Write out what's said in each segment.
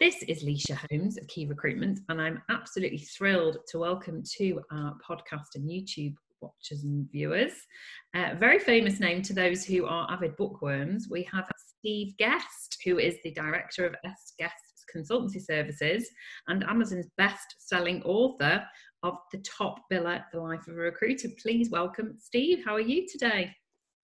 This is Leisha Holmes of Key Recruitment, and I'm absolutely thrilled to welcome to our podcast and YouTube watchers and viewers. A uh, very famous name to those who are avid bookworms. We have Steve Guest, who is the director of S Guest Consultancy Services and Amazon's best selling author of The Top Biller, The Life of a Recruiter. Please welcome Steve. How are you today?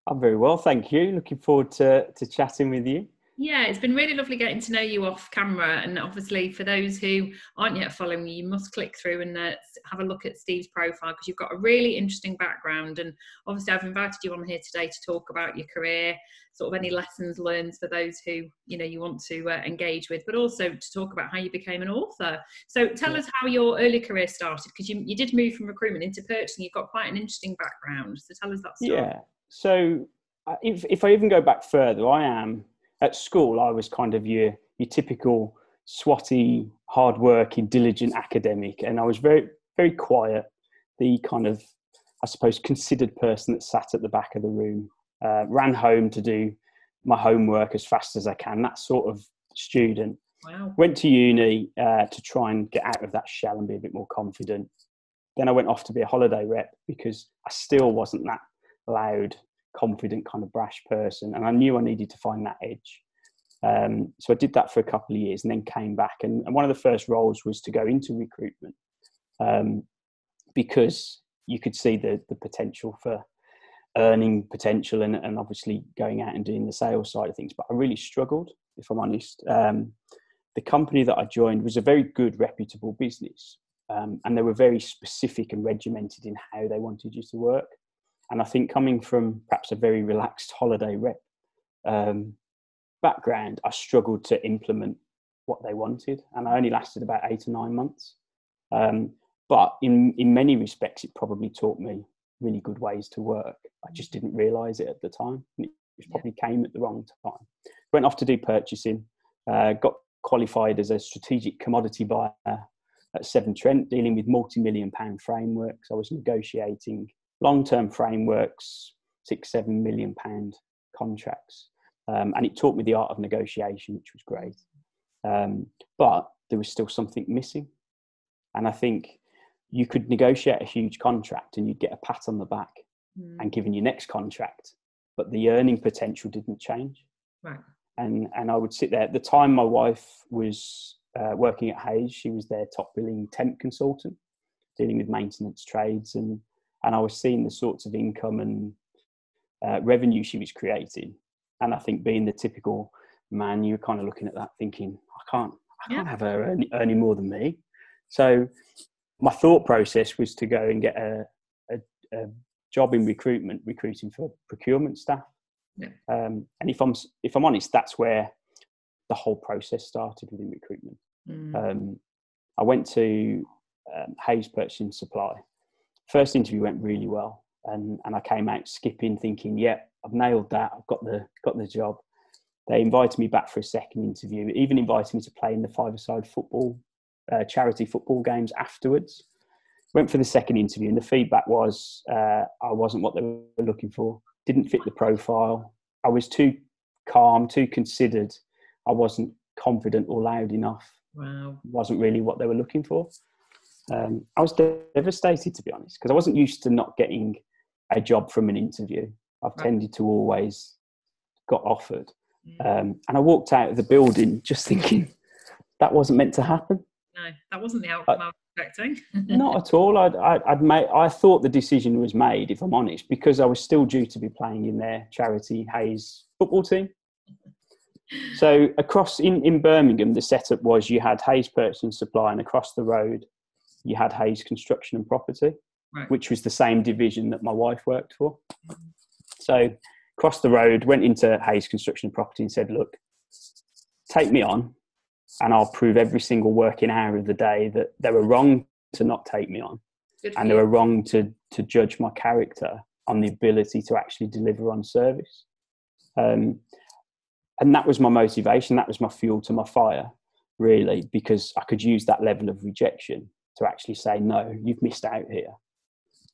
I'm very well, thank you. Looking forward to, to chatting with you. Yeah, it's been really lovely getting to know you off camera. And obviously, for those who aren't yet following you, you must click through and uh, have a look at Steve's profile because you've got a really interesting background. And obviously, I've invited you on here today to talk about your career, sort of any lessons learned for those who you know you want to uh, engage with, but also to talk about how you became an author. So, tell yeah. us how your early career started because you, you did move from recruitment into purchasing. You've got quite an interesting background. So, tell us that story. Yeah. So, uh, if, if I even go back further, I am at school, I was kind of your your typical swotty, hard-working, diligent academic, and I was very very quiet. The kind of I suppose considered person that sat at the back of the room, uh, ran home to do my homework as fast as I can. That sort of student. Wow. Went to uni uh, to try and get out of that shell and be a bit more confident. Then I went off to be a holiday rep because I still wasn't that loud, confident kind of brash person and i knew i needed to find that edge. Um, so i did that for a couple of years and then came back and, and one of the first roles was to go into recruitment um, because you could see the, the potential for earning potential and, and obviously going out and doing the sales side of things but i really struggled if i'm honest. Um, the company that i joined was a very good reputable business um, and they were very specific and regimented in how they wanted you to work and I think coming from perhaps a very relaxed holiday rep um, background, I struggled to implement what they wanted, and I only lasted about eight or nine months. Um, but in in many respects, it probably taught me really good ways to work. I just didn't realise it at the time. It probably came at the wrong time. Went off to do purchasing. Uh, got qualified as a strategic commodity buyer at Severn Trent, dealing with multi-million pound frameworks. I was negotiating long-term frameworks, six, seven million pound contracts. Um, and it taught me the art of negotiation, which was great. Um, but there was still something missing. And I think you could negotiate a huge contract and you'd get a pat on the back mm. and given your next contract, but the earning potential didn't change. Right. And, and I would sit there. At the time, my wife was uh, working at Hays, She was their top billing temp consultant, dealing with maintenance trades and and I was seeing the sorts of income and uh, revenue she was creating. And I think being the typical man, you're kind of looking at that thinking, I can't, I can't yeah. have her earning, earning more than me. So my thought process was to go and get a, a, a job in recruitment, recruiting for procurement staff. Yeah. Um, and if I'm if I'm honest, that's where the whole process started within recruitment. Mm. Um, I went to um, Hays Purchasing Supply, first interview went really well, and and I came out skipping, thinking, "Yeah, I've nailed that. I've got the got the job." They invited me back for a second interview, even invited me to play in the five-a-side football uh, charity football games afterwards. Went for the second interview, and the feedback was uh, I wasn't what they were looking for. Didn't fit the profile. I was too calm, too considered. I wasn't confident or loud enough. Wow. Wasn't really what they were looking for um, I was devastated to be honest because I wasn't used to not getting a job from an interview. I've right. tended to always got offered, mm. um, and I walked out of the building just thinking that wasn't meant to happen. No, that wasn't the outcome I, I was expecting. not at all. I'd, I'd, I'd made. I thought the decision was made, if I'm honest, because I was still due to be playing in their charity Hays football team. So across in, in Birmingham, the setup was you had Hays Purchasing Supply, and across the road you had Hays Construction and Property, right. which was the same division that my wife worked for. So crossed the road, went into Hays Construction and Property and said, look, take me on and I'll prove every single working hour of the day that they were wrong to not take me on. and they were wrong to, to judge my character on the ability to actually deliver on service. Um, and that was my motivation. That was my fuel to my fire, really, because I could use that level of rejection to actually say no you've missed out here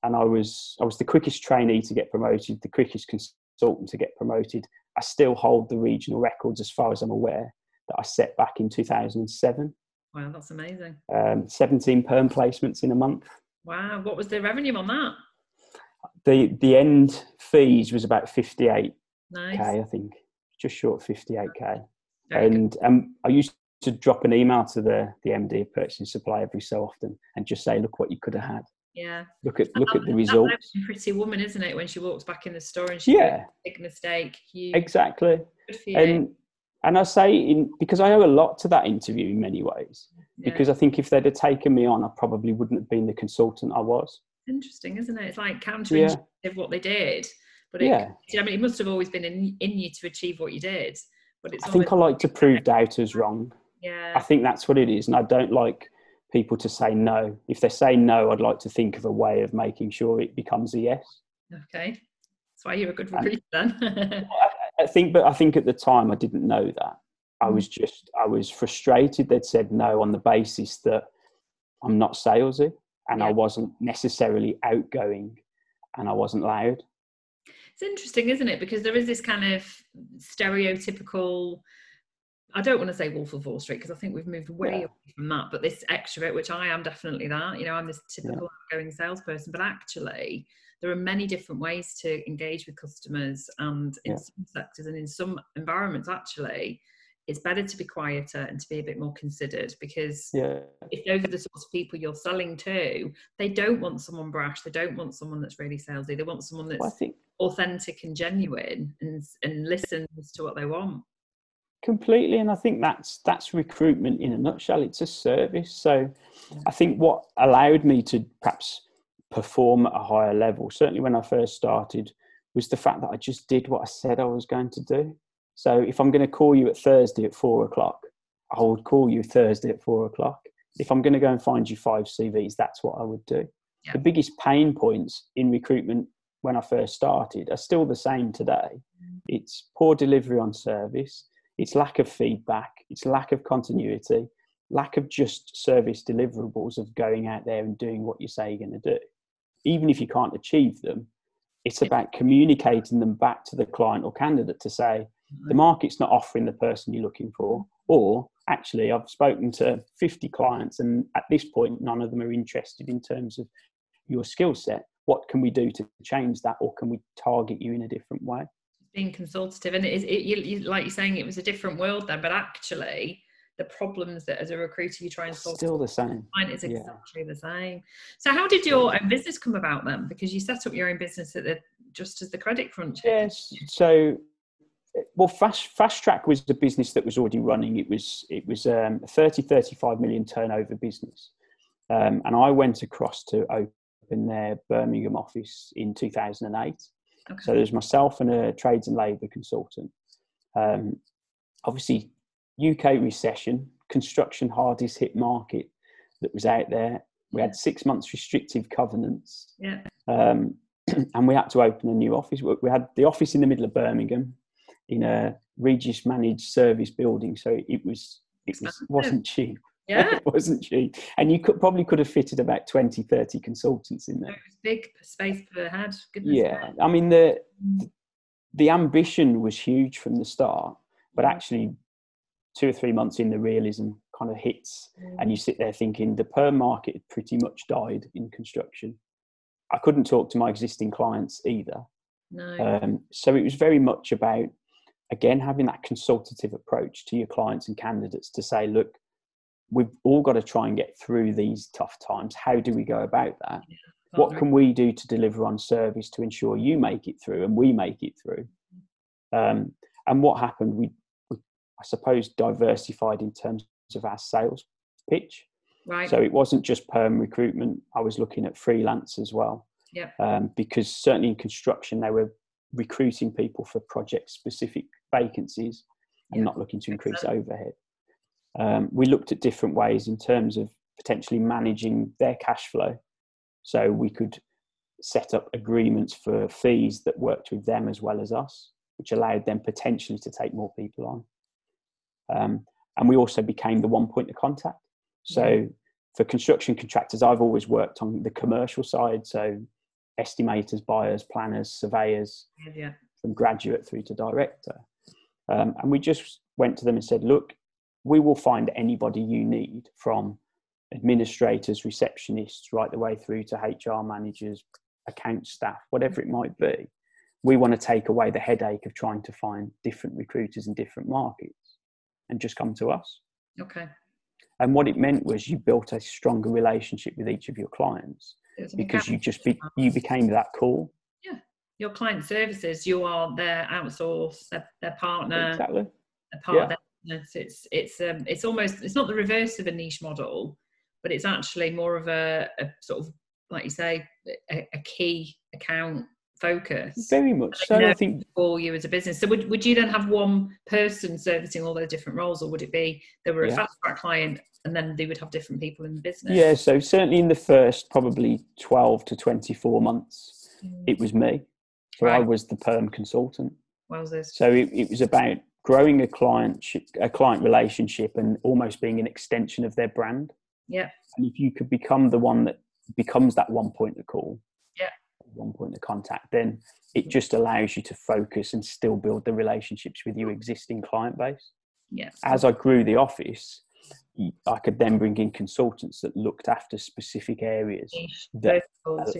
and i was i was the quickest trainee to get promoted the quickest consultant to get promoted i still hold the regional records as far as i'm aware that I set back in 2007. Wow, that's amazing. Um, 17 perm placements in a month. Wow, what was the revenue on that? The the end fees was about 58k, Nice. I think, just short of 58k. Very good. and um, I used to drop an email to the the MD of purchasing supply every so often and just say, look what you could have had. Yeah. Look at look at the That results. Pretty woman, isn't it? When she walks back in the store and she Yeah. makes a big mistake. You, Exactly. good for you. And and I say in because I owe a lot to that interview in many ways. Yeah. Because I think if they'd have taken me on, I probably wouldn't have been the consultant I was. interesting, isn't it? It's like counterintuitive what they did, but it, Yeah. I mean, it must have always been in, in you to achieve what you did. But it's I think I like to prove doubters wrong. Yeah, I think that's what it is, and I don't like people to say no. If they say no, I'd like to think of a way of making sure it becomes a yes. okay. That's why you're a good And- recruiter then. I think, but I think at the time I didn't know that. I Mm. was just, I was frustrated. They'd said no on the basis that I'm not salesy and I wasn't necessarily outgoing and I wasn't loud. It's interesting, isn't it? Because there is this kind of stereotypical. I don't want to say Wolf of Wall Street because I think we've moved way Yeah. away from that. But this extrovert, which I am definitely that, you know, I'm this typical outgoing salesperson. But actually, there are many different ways to engage with customers, and in Yeah. some sectors and in some environments, actually, it's better to be quieter and to be a bit more considered because Yeah. if those are the sorts of people you're selling to, they don't want someone brash. They don't want someone that's really salesy. They want someone that's Well, think authentic and genuine and and listens to what they want. Completely and i think that's that's recruitment in a nutshell. It's a service. So i think what allowed me to perhaps perform at a higher level certainly when i first started was the fact that i just did what i said i was going to do. So if i'm going to call you at thursday at four o'clock i would call you thursday at four o'clock. If i'm going to go and find you five cvs that's what i would do. Yeah. the biggest pain points in recruitment when i first started are still the same today. Mm. It's poor delivery on service it's lack of feedback, it's lack of continuity, lack of just service deliverables of going out there and doing what you say you're going to do. Even if you can't achieve them, it's about communicating them back to the client or candidate to say, the market's not offering the person you're looking for, or actually, I've spoken to 50 clients, and at this point, none of them are interested in terms of your skill set. What can we do to change that, or can we target you in a different way? Being consultative and it is it, you, you, like you're saying it was a different world then but actually the problems that as a recruiter you try and solve Still the same. client is yeah. exactly the same so how did your own business come about then because you set up your own business at the just as the credit crunch. Yes. So, well, Fast Fast Track was a business that was already running. It was it was um, a 30, 35 million turnover business, um, and I went across to open their Birmingham office in 2008. Okay. So there's myself and a trades and labour consultant. Um, obviously, UK recession, construction hardest hit market that was out there. We had six months restrictive covenants yeah um, and we had to open a new office. We we had the office in the middle of Birmingham, in a Regus managed service building, so it was it was wasn't cheap. Yeah. It wasn't cheap, and you could probably could have fitted about 20, 30 consultants in there. it was big space per head goodness Yeah, I mean the mm. the ambition was huge from the start, but mm. actually, two or three months in, the realism kind of hits and mm. you sit there thinking the perm market had pretty much died in construction. I couldn't talk to my existing clients either. no. Um, so it was very much about, again, having that consultative approach to your clients and candidates to say, look, we've all got to try and get through these tough times. How do we go about that? What can we do to deliver on service to ensure you make it through and we make it through? Um, and what happened? We, we, I suppose, diversified in terms of our sales pitch. right So it wasn't just perm recruitment. I was looking at freelance as well. Yeah. Um, because certainly in construction, they were recruiting people for project specific vacancies and Yeah, not looking to increase overhead. Um, we looked at different ways in terms of potentially managing their cash flow. So we could set up agreements for fees that worked with them as well as us, which allowed them potentially to take more people on. Um, and we also became the one point of contact. So for construction contractors, I've always worked on the commercial side. So estimators, buyers, planners, surveyors, yeah from graduate through to director. Um, and we just went to them and said, look, we will find anybody you need from administrators, receptionists, right the way through to HR managers, account staff, whatever it might be. We want to take away the headache of trying to find different recruiters in different markets and just come to us. Okay. And what it meant was you built a stronger relationship with each of your clients because you just be, you became that call. Yeah, your client services, you are their outsource, their, their partner, exactly. a part yeah. of their business. It's it's um it's almost it's not the reverse of a niche model, but it's actually more of a, a sort of like you say a, a key account focus. Very much so. I think for you as a business. So would, would you then have one person servicing all those different roles, or would it be there were a fast track client and then they would have different people in the business? Yeah. So certainly in the first probably twelve to twenty four months, mm. it was me. So right. I was the perm consultant. this? So it, it was about growing a client a client relationship and almost being an extension of their brand. Yeah. And if you could become the one that becomes that one point of call, yeah, one point of contact, then it just allows you to focus and still build the relationships with your existing client base. Yes. As I grew the office, I could then bring in consultants that looked after specific areas. That,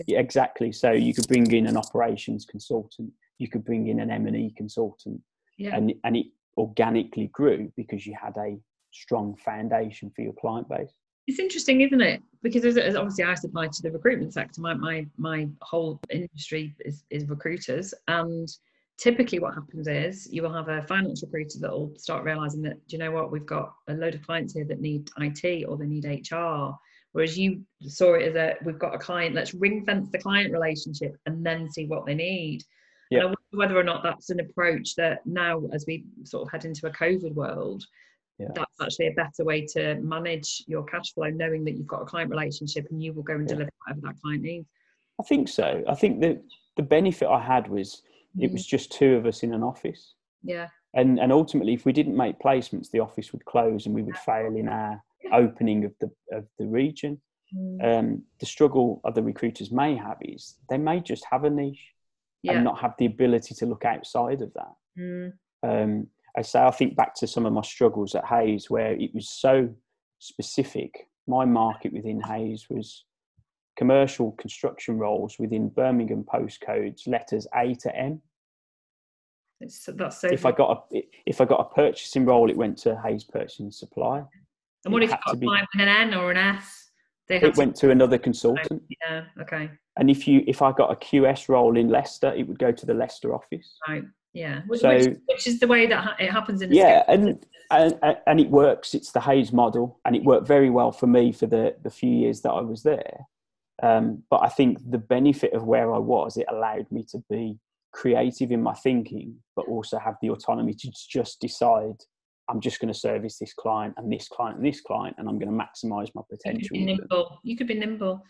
exactly. So you could bring in an operations consultant, you could bring in an M and E consultant, yeah. and and it organically grew because you had a strong foundation for your client base it's interesting, isn't it? Because as, obviously I supply to the recruitment sector. My my my whole industry is is recruiters, and typically what happens is you will have a finance recruiter that will start realizing that do you know what we've got a load of clients here that need IT or they need HR. Whereas you saw it as a we've got a client, let's ring fence the client relationship and then see what they need. Yep. And whether or not that's an approach that now, as we sort of head into a COVID world, yeah. that's actually a better way to manage your cash flow, knowing that you've got a client relationship and you will go and yeah. deliver whatever that client needs. I think so. I think that the benefit I had was mm. it was just two of us in an office. Yeah. And and ultimately, if we didn't make placements, the office would close and we would fail in our opening of the of the region. Mm. Um, the struggle other recruiters may have is they may just have a niche yeah. and not have the ability to look outside of that. Mm. Um, I say I think back to some of my struggles at Hays where it was so specific. My market within Hays was commercial construction roles within Birmingham postcodes, letters A to M. It's, that's so if I got a if I got a purchasing role, it went to Hays Purchasing Supply. And what if you got be, an N or an S? It went to another consultant. Yeah. Okay. And if you if I got a QS role in Leicester, it would go to the Leicester office. Right yeah which, so, which, is the way that it happens in yeah and, and and it works it's the Hays model and it worked very well for me for the the few years that i was there um, but i think the benefit of where i was it allowed me to be creative in my thinking but also have the autonomy to just decide i'm just going to service this client and this client and this client and i'm going to maximize my potential you could be nimble, you could be nimble.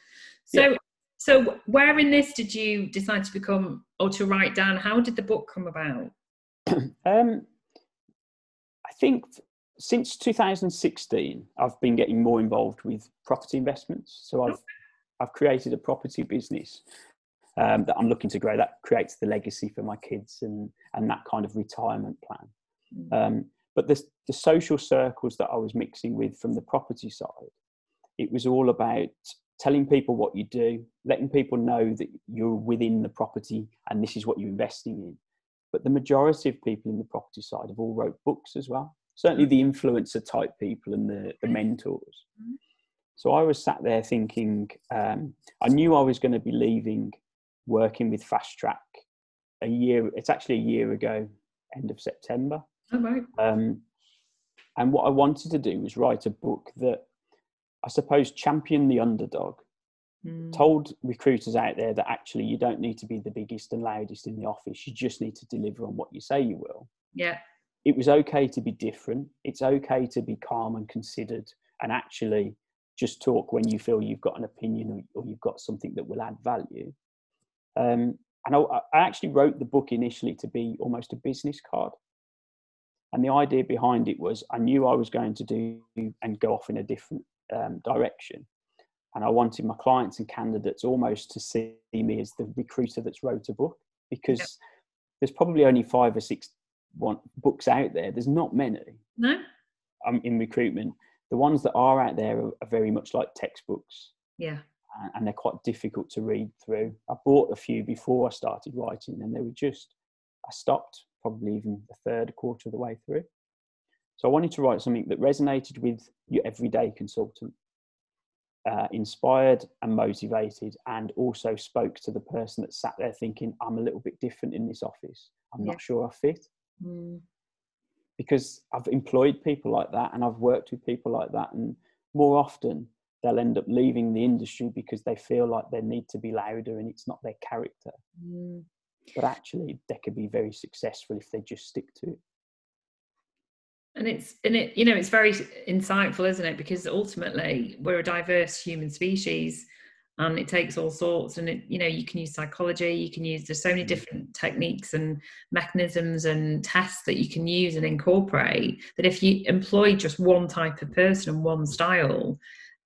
so yeah. So, where in this did you decide to become or to write down? How did the book come about? um, I think since 2016, I've been getting more involved with property investments. So I've I've created a property business um, that I'm looking to grow. That creates the legacy for my kids and and that kind of retirement plan. Mm. Um, but the the social circles that I was mixing with from the property side, it was all about telling people what you do, letting people know that you're within the property and this is what you're investing in. But the majority of people in the property side have all wrote books as well. Certainly the influencer type people and the, the mentors. Mm-hmm. So I was sat there thinking, um, I knew I was going to be leaving working with Fast Track a year, it's actually a year ago, end of September. Oh, right. Um, and what I wanted to do was write a book that I suppose, champion the underdog. Mm. Told recruiters out there that actually you don't need to be the biggest and loudest in the office. You just need to deliver on what you say you will. Yeah. It was okay to be different. It's okay to be calm and considered and actually just talk when you feel you've got an opinion or, or you've got something that will add value. Um, and I, I actually wrote the book initially to be almost a business card. And the idea behind it was I knew I was going to do and go off in a different um, direction. And I wanted my clients and candidates almost to see me as the recruiter that's wrote a book because yep. there's probably only five or six one, books out there. There's not many. No. um, in recruitment, the ones that are out there are, are very much like textbooks. Yeah. And, and they're quite difficult to read through. I bought a few before I started writing, and they were just, I stopped probably even the third quarter of the way through. So I wanted to write something that resonated with your everyday consultant, uh, inspired and motivated, and also spoke to the person that sat there thinking, I'm a little bit different in this office. I'm Yeah. not sure I fit. Mm. Because I've employed people like that and I've worked with people like that. And more often, they'll end up leaving the industry because they feel like they need to be louder and it's not their character. Mm. But actually, they could be very successful if they just stick to it. and it's and it you know it's very insightful isn't it because ultimately we're a diverse human species and it takes all sorts and it you know you can use psychology you can use there's so many Mm. different techniques and mechanisms and tests that you can use and incorporate that if you employ just one type of person and one style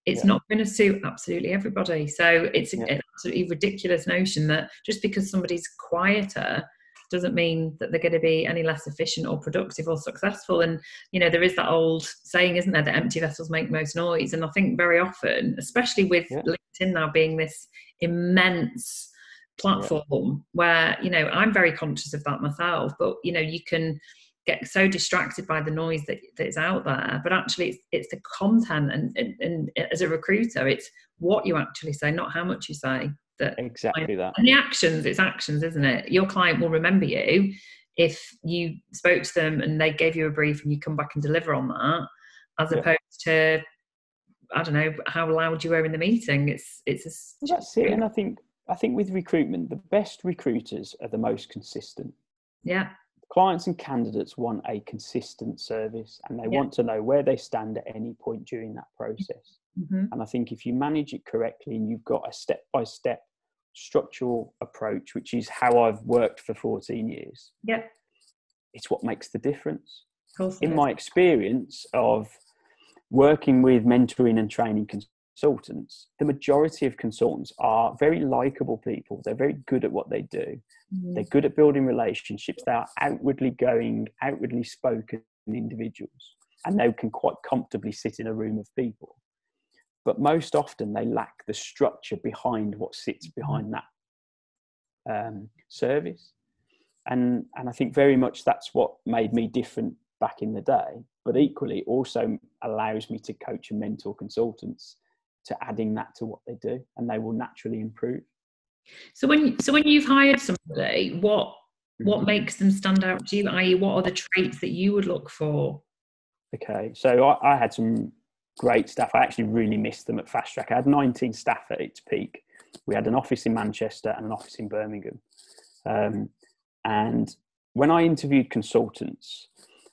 it's Yeah. not going to suit absolutely everybody so it's Yeah. an absolutely ridiculous notion that just because somebody's quieter doesn't mean that they're going to be any less efficient or productive or successful. And you know, there is that old saying, isn't there, that empty vessels make most noise. And I think very often, especially with Yeah. LinkedIn now being this immense platform where you know I'm very conscious of that myself, but you know, you can get so distracted by the noise that, that is out there but actually it's, it's the content and, and, and as a recruiter it's what you actually say not how much you say that Exactly that. and the actions, it's actions, isn't it? Your client will remember you if you spoke to them and they gave you a brief and you come back and deliver on that, as Yeah. opposed to I don't know how loud you were in the meeting. It's it's a, that's it. And I think I think with recruitment, the best recruiters are the most consistent. yeah, Clients and candidates want a consistent service and they Yeah. want to know where they stand at any point during that process. hmm And I think if you manage it correctly and you've got a step by step structural approach, which is how I've worked for 14 years, yeah, it's what makes the difference. In is. my experience of working with mentoring and training consultants, the majority of consultants are very likable people. They're very good at what they do. Mhm. They're good at building relationships. They are outwardly going, outwardly spoken individuals, and they can quite comfortably sit in a room of people. But most often, they lack the structure behind what sits behind that um, service. And, and I think very much that's what made me different back in the day, but equally also allows me to coach and mentor consultants to adding that to what they do, and they will naturally improve. So when so when you've hired somebody, what what Mhm. makes them stand out to you? I.e., what are the traits that you would look for? Okay, so I, I had some great staff. I actually really missed them at Fast Track. I had 19 staff at its peak. We had an office in Manchester and an office in Birmingham. Um, and when I interviewed consultants,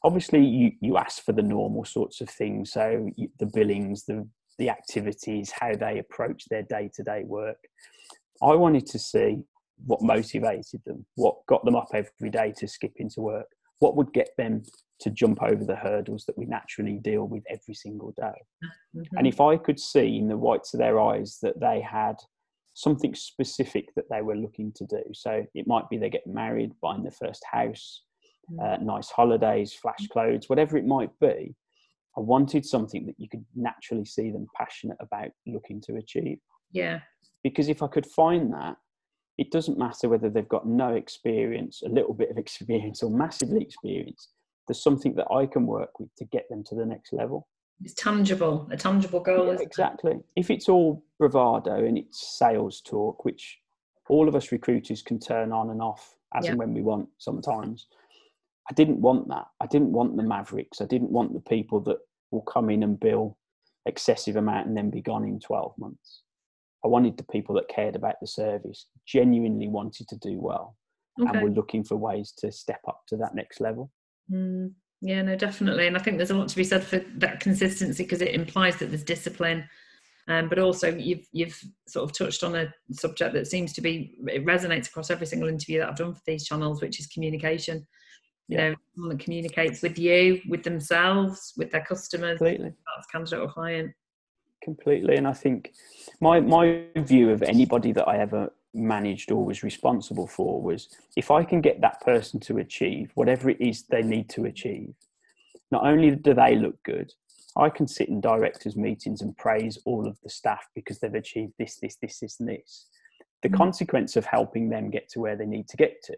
obviously you, you ask for the normal sorts of things. So you, the billings, the, the activities, how they approach their day to day work. I wanted to see what motivated them, what got them up every day to skip into work, what would get them to jump over the hurdles that we naturally deal with every single day. Mhm. And if I could see in the whites of their eyes that they had something specific that they were looking to do, so it might be they get married, buying their first house, uh, nice holidays, flash clothes, whatever it might be. I wanted something that you could naturally see them passionate about looking to achieve. yeah, Because if I could find that, it doesn't matter whether they've got no experience, a little bit of experience, or massively experienced. There's something that I can work with to get them to the next level. it's tangible, a tangible goal. Yeah, isn't it? exactly. If it's all bravado and it's sales talk, which all of us recruiters can turn on and off as Yeah. and when we want sometimes, I didn't want that. I didn't want the mavericks. I didn't want the people that will come in and bill excessive amount and then be gone in 12 months. I wanted the people that cared about the service, genuinely wanted to do well, Okay. and were looking for ways to step up to that next level. Mm, yeah, no, definitely. And I think there's a lot to be said for that consistency because it implies that there's discipline. Um, but also, you've you've sort of touched on a subject that seems to be it resonates across every single interview that I've done for these channels, which is communication. You Yeah. know, someone that communicates with you, with themselves, with their customers, Completely. that's candidate or client. completely and i think my my view of anybody that i ever managed or was responsible for was if i can get that person to achieve whatever it is they need to achieve not only do they look good, I can sit in directors' meetings and praise all of the staff because they've achieved this, this, this, this, and this. The Mm. consequence of helping them get to where they need to get to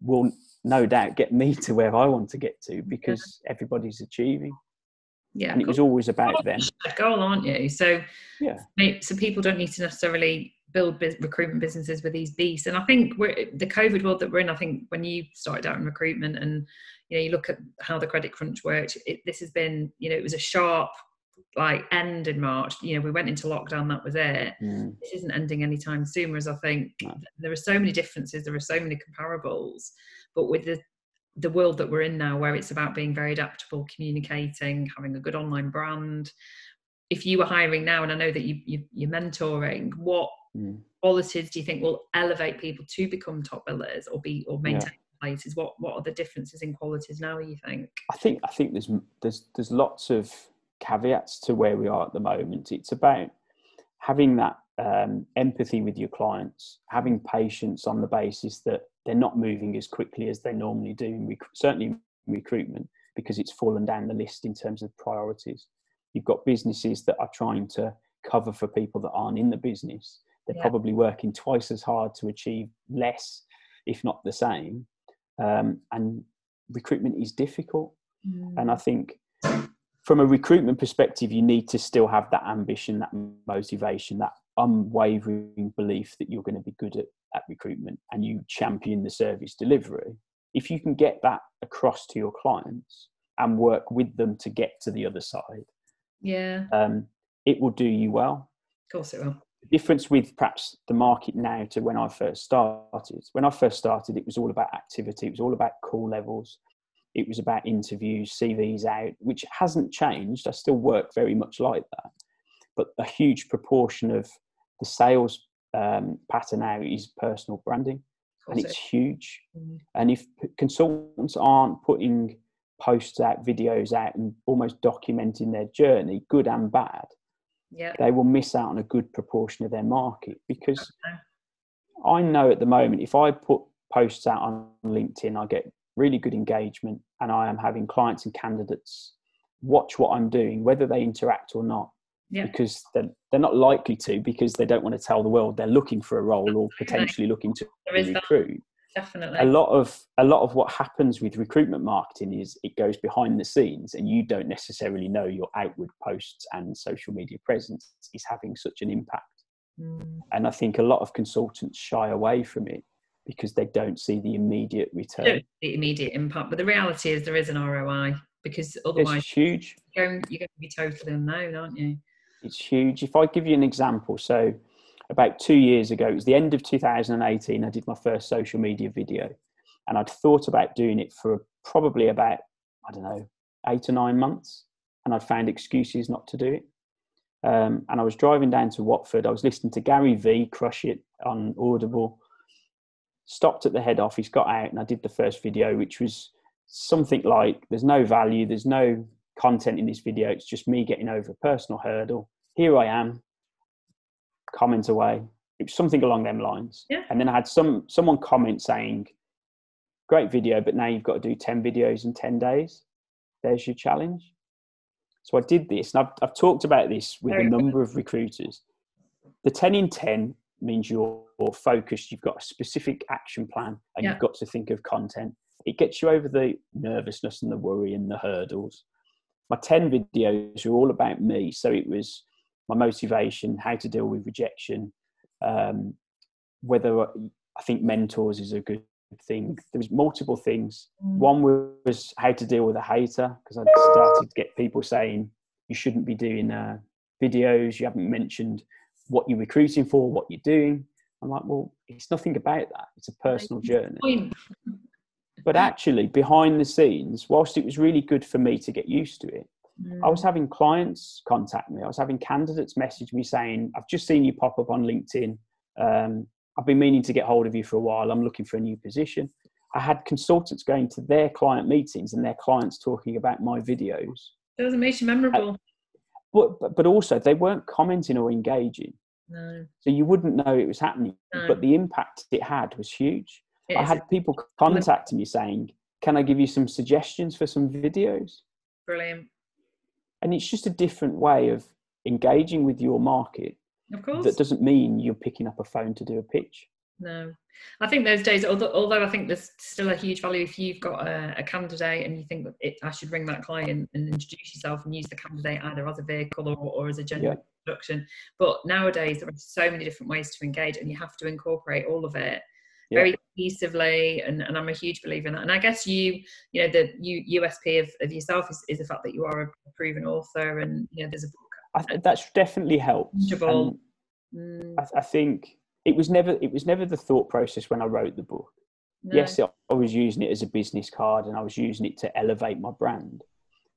will no doubt get me to where I want to get to because everybody's achieving. Yeah, And it was always about them. goal, aren't you? So Yeah. So people don't need to necessarily build bus- recruitment businesses with these beasts and i think we're the covid world that we're in i think when you started out in recruitment and you know you look at how the credit crunch worked it, this has been you know it was a sharp like end in march you know we went into lockdown that was it Mm. this isn't ending anytime soon whereas i think No. there are so many differences there are so many comparables but with the the world that we're in now where it's about being very adaptable communicating having a good online brand if you were hiring now and i know that you, you you're mentoring what Mm. qualities do you think will elevate people to become top billers or be or Yeah. maintain places what what are the differences in qualities now you think I think I think there's there's there's lots of caveats to where we are at the moment. It's about having that um, empathy with your clients, having patience on the basis that they're not moving as quickly as they normally do. In rec- certainly in recruitment because it's fallen down the list in terms of priorities. You've got businesses that are trying to cover for people that aren't in the business. They're Yeah. probably working twice as hard to achieve less, if not the same. Um, and recruitment is difficult. And I think from a recruitment perspective, you need to still have that ambition, that motivation, that unwavering belief that you're going to be good at, at recruitment and you champion the service delivery. If you can get that across to your clients and work with them to get to the other side, yeah um, it will do you well. of course it will The difference with perhaps the market now to when I first started, when I first started, it was all about activity, it was all about call levels, it was about interviews, CVs out, which hasn't changed. I still work very much like that. But a huge proportion of the sales um, pattern now is personal branding, and it's it huge. Mm. And if consultants aren't putting posts out, videos out, and almost documenting their journey, good and bad, yeah they will miss out on a good proportion of their market because Okay. I know at the moment if I put posts out on LinkedIn, I get really good engagement and I am having clients and candidates watch what I'm doing, whether they interact or not, yeah. because they're, they're not likely to because they don't want to tell the world they're looking for a role or potentially looking to is that. recruit. definitely. A lot of a lot of what happens with recruitment marketing is it goes behind the scenes and you don't necessarily know your outward posts and social media presence is having such an impact. Mm. and I think a lot of consultants shy away from it because they don't see the immediate return. Don't see the immediate impact but the reality is there is an roi because otherwise It's huge. you're going, you're going to be totally unknown aren't you It's huge. If I give you an example, so about two years ago, it was the end of 2018, I did my first social media video, and I'd thought about doing it for probably about I don't know eight or nine months, and I'd found excuses not to do it. Um, and I was driving down to Watford. I was listening to Gary V crush it on Audible. Stopped at the head office, got out, and I did the first video, which was something like there's no value, there's no content in this video. It's just me getting over a personal hurdle. Here I am, comment away. It was something along them lines. Yeah. And then I had some someone comment saying, "Great video, but now you've got to do ten videos in ten days. There's your challenge." So I did this, and I've, I've talked about this with Very a good. number of recruiters. The ten in ten means you're focused. You've got a specific action plan, and Yeah. you've got to think of content. It gets you over the nervousness and the worry and the hurdles. My 10 videos were all about me. So it was my motivation, how to deal with rejection, um, whether I think mentors is a good thing. There was multiple things. Mm. One was how to deal with a hater because I started to get people saying you shouldn't be doing uh, videos. You haven't mentioned what you're recruiting for, what you're doing. I'm like, well, it's nothing about that. It's a personal journey. But actually, behind the scenes, whilst it was really good for me to get used to it, I was having clients contact me. I was having candidates message me saying, I've just seen you pop up on LinkedIn. Um, I've been meaning to get hold of you for a while. I'm looking for a new position. I had consultants going to their client meetings and their clients talking about my videos. It doesn't make you memorable. But, but, but also, they weren't commenting or engaging. No. So you wouldn't know it was happening. No. But the impact it had was huge. It I had people contacting me saying, "Can I give you some suggestions for some videos?" Brilliant. And it's just a different way of engaging with your market. Of course. That doesn't mean you're picking up a phone to do a pitch. No, I think those days, although, although I think there's still a huge value if you've got a, a candidate and you think that it, I should ring that client and introduce yourself and use the candidate either as a vehicle or, or as a general yeah. introduction. But nowadays, there are so many different ways to engage and you have to incorporate all of it yeah. very cohesively and, and i'm a huge believer in that and i guess you you know the you, usp of, of yourself is, is the fact that you are a proven author and you know there's a book I th- that's definitely helped mm. I, I, think it was never it was never the thought process when i wrote the book no. yes i was using it as a business card and i was using it to elevate my brand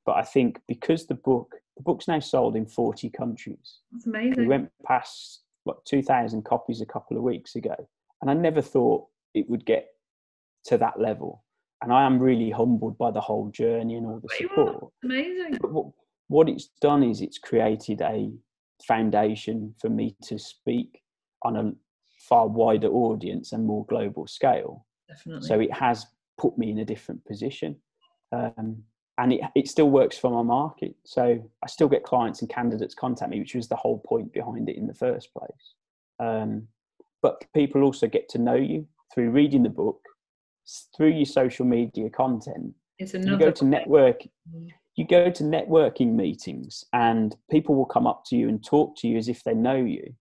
but i think because the book the book's now sold in 40 countries that's amazing we went past what 2000 copies a couple of weeks ago and I never thought it would get to that level. And I am really humbled by the whole journey and all the support. Amazing. But what, what it's done is it's created a foundation for me to speak on a far wider audience and more global scale. Definitely. So it has put me in a different position. Um, and it, it still works for my market. So I still get clients and candidates contact me, which was the whole point behind it in the first place. Um, but people also get to know you through reading the book, through your social media content. It's another you go to network. You go to networking meetings, and people will come up to you and talk to you as if they know you,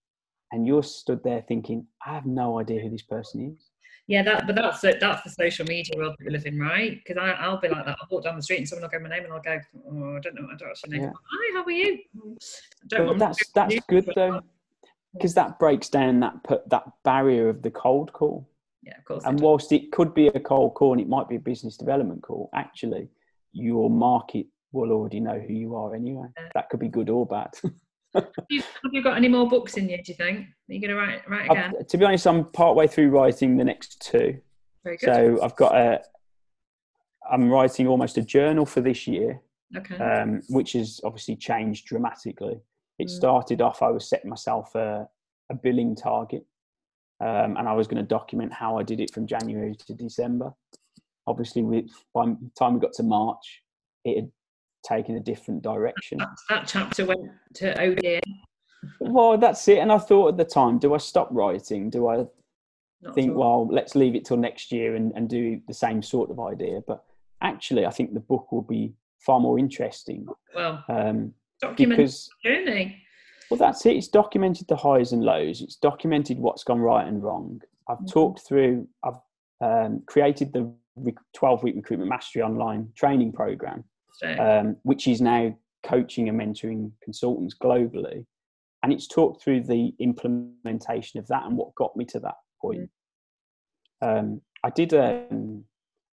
and you're stood there thinking, "I have no idea who this person is." Yeah, that but that's the, that's the social media world that we live in, right? Because I'll be like that. I'll walk down the street and someone will go my name and I'll go, "Oh, I don't know, I don't actually know." Yeah. Hi, how are you? That's that's good though because that breaks down that that barrier of the cold call. Yeah, of course. And whilst it could be a cold call and it might be a business development call, actually, your market will already know who you are anyway. That could be good or bad. have, you, have, you, got any more books in you? Do you think? Are you going to write write again? I've, to be honest, I'm part way through writing the next two. Very good. So I've got a. I'm writing almost a journal for this year. Okay. Um, which has obviously changed dramatically. It mm. started off, I was setting myself a, a billing target um, and I was going to document how I did it from January to December. Obviously, with, by the time we got to March, it had taken a different direction. That, that chapter went to ODA. Well, that's it. And I thought at the time, do I stop writing? Do I Not think, well, let's leave it till next year and, and do the same sort of idea? But actually, I think the book will be far more interesting. Well, um, Document journey. Well, that's it. It's documented the highs and lows. It's documented what's gone right and wrong. I've mm-hmm. talked through. I've um, created the 12 week recruitment mastery online training program, um, which is now coaching and mentoring consultants globally. And it's talked through the implementation of that and what got me to that point. Mm-hmm. Um, I did a,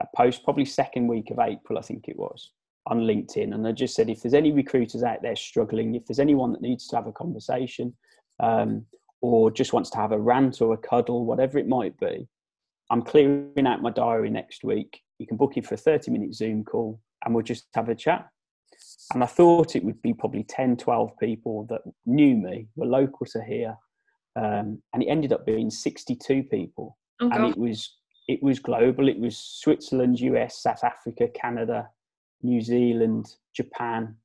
a post probably second week of April, I think it was, on LinkedIn, and I just said if there's any recruiters out there struggling, if there's anyone that needs to have a conversation, um, or just wants to have a rant or a cuddle, whatever it might be, I'm clearing out my diary next week. You can book it for a 30 minute Zoom call, and we'll just have a chat. And I thought it would be probably 10, 12 people that knew me, were local to here, um, and it ended up being 62 people, oh, and it was it was global. It was Switzerland, US, South Africa, Canada, New Zealand, Japan,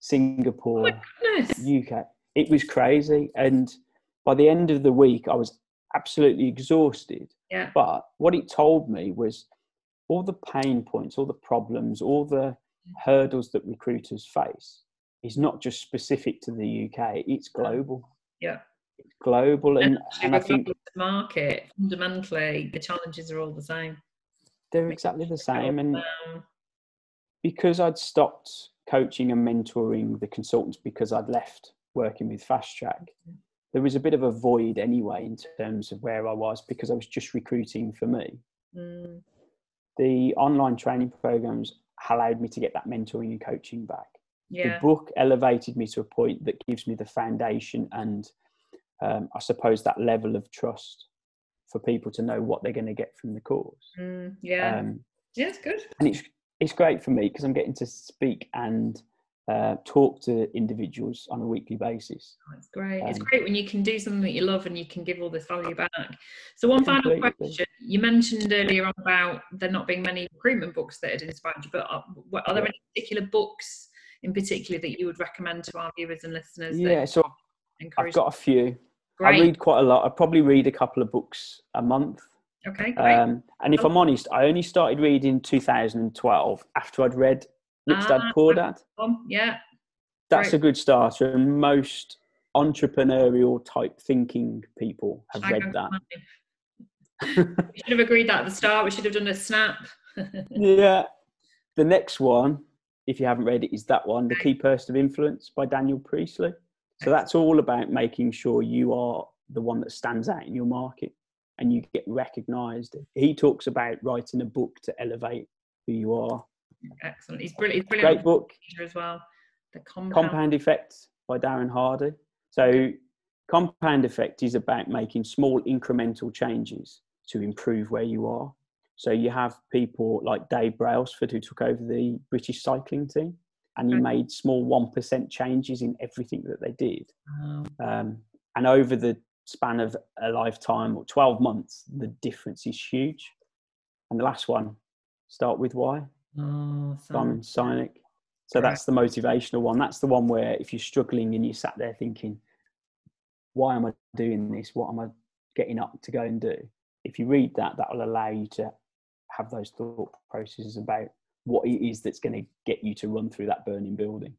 Singapore, oh UK. It was crazy. And by the end of the week, I was absolutely exhausted. Yeah. But what it told me was all the pain points, all the problems, all the hurdles that recruiters face is not just specific to the UK, it's global. Yeah. It's global. And, and, and I think the market, fundamentally, the challenges are all the same. They're exactly the same. And because I'd stopped coaching and mentoring the consultants because I'd left working with Fast Track, there was a bit of a void anyway in terms of where I was because I was just recruiting for me. Mm. The online training programs allowed me to get that mentoring and coaching back. Yeah. The book elevated me to a point that gives me the foundation and um, I suppose that level of trust for people to know what they're going to get from the course. Mm, yeah. Um, yeah, it's good. And it's it's great for me because I'm getting to speak and uh, talk to individuals on a weekly basis. Oh, it's great. Um, it's great when you can do something that you love and you can give all this value back. So, one final question: You mentioned earlier on about there not being many recruitment books that had inspired you, but are, are there any particular books in particular that you would recommend to our viewers and listeners? Yeah, so I've got a few. Great. I read quite a lot. I probably read a couple of books a month. Okay, great. Um, and if I'm honest, I only started reading 2012 after I'd read Dad ah, Poor Dad. Yeah. That's great. a good starter. And most entrepreneurial type thinking people have read that. we should have agreed that at the start. We should have done a snap. yeah. The next one, if you haven't read it, is that one, The Key Person of Influence by Daniel Priestley. So that's all about making sure you are the one that stands out in your market and you get recognized. He talks about writing a book to elevate who you are. Excellent. He's brilliant. He's brilliant. Great book. As well. The Compound. Compound Effect by Darren Hardy. So, compound effect is about making small incremental changes to improve where you are. So, you have people like Dave Brailsford who took over the British cycling team and he made small 1% changes in everything that they did. Um, and over the span of a lifetime or 12 months, the difference is huge. And the last one, start with why. Oh, Simon Sinek. So that's the motivational one. That's the one where if you're struggling and you sat there thinking, why am I doing this? What am I getting up to go and do? If you read that, that will allow you to have those thought processes about what it is that's going to get you to run through that burning building.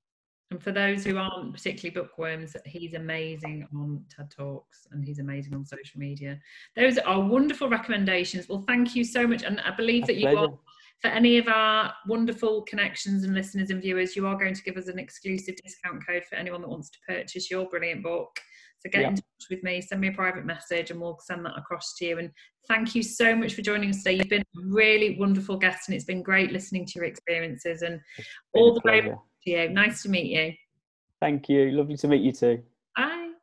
And for those who aren't particularly bookworms, he's amazing on TED Talks and he's amazing on social media. Those are wonderful recommendations. Well, thank you so much. And I believe that you are for any of our wonderful connections and listeners and viewers, you are going to give us an exclusive discount code for anyone that wants to purchase your brilliant book. So get in touch with me, send me a private message, and we'll send that across to you. And thank you so much for joining us today. You've been a really wonderful guest, and it's been great listening to your experiences. And all the very best to you. Nice to meet you. Thank you. Lovely to meet you too.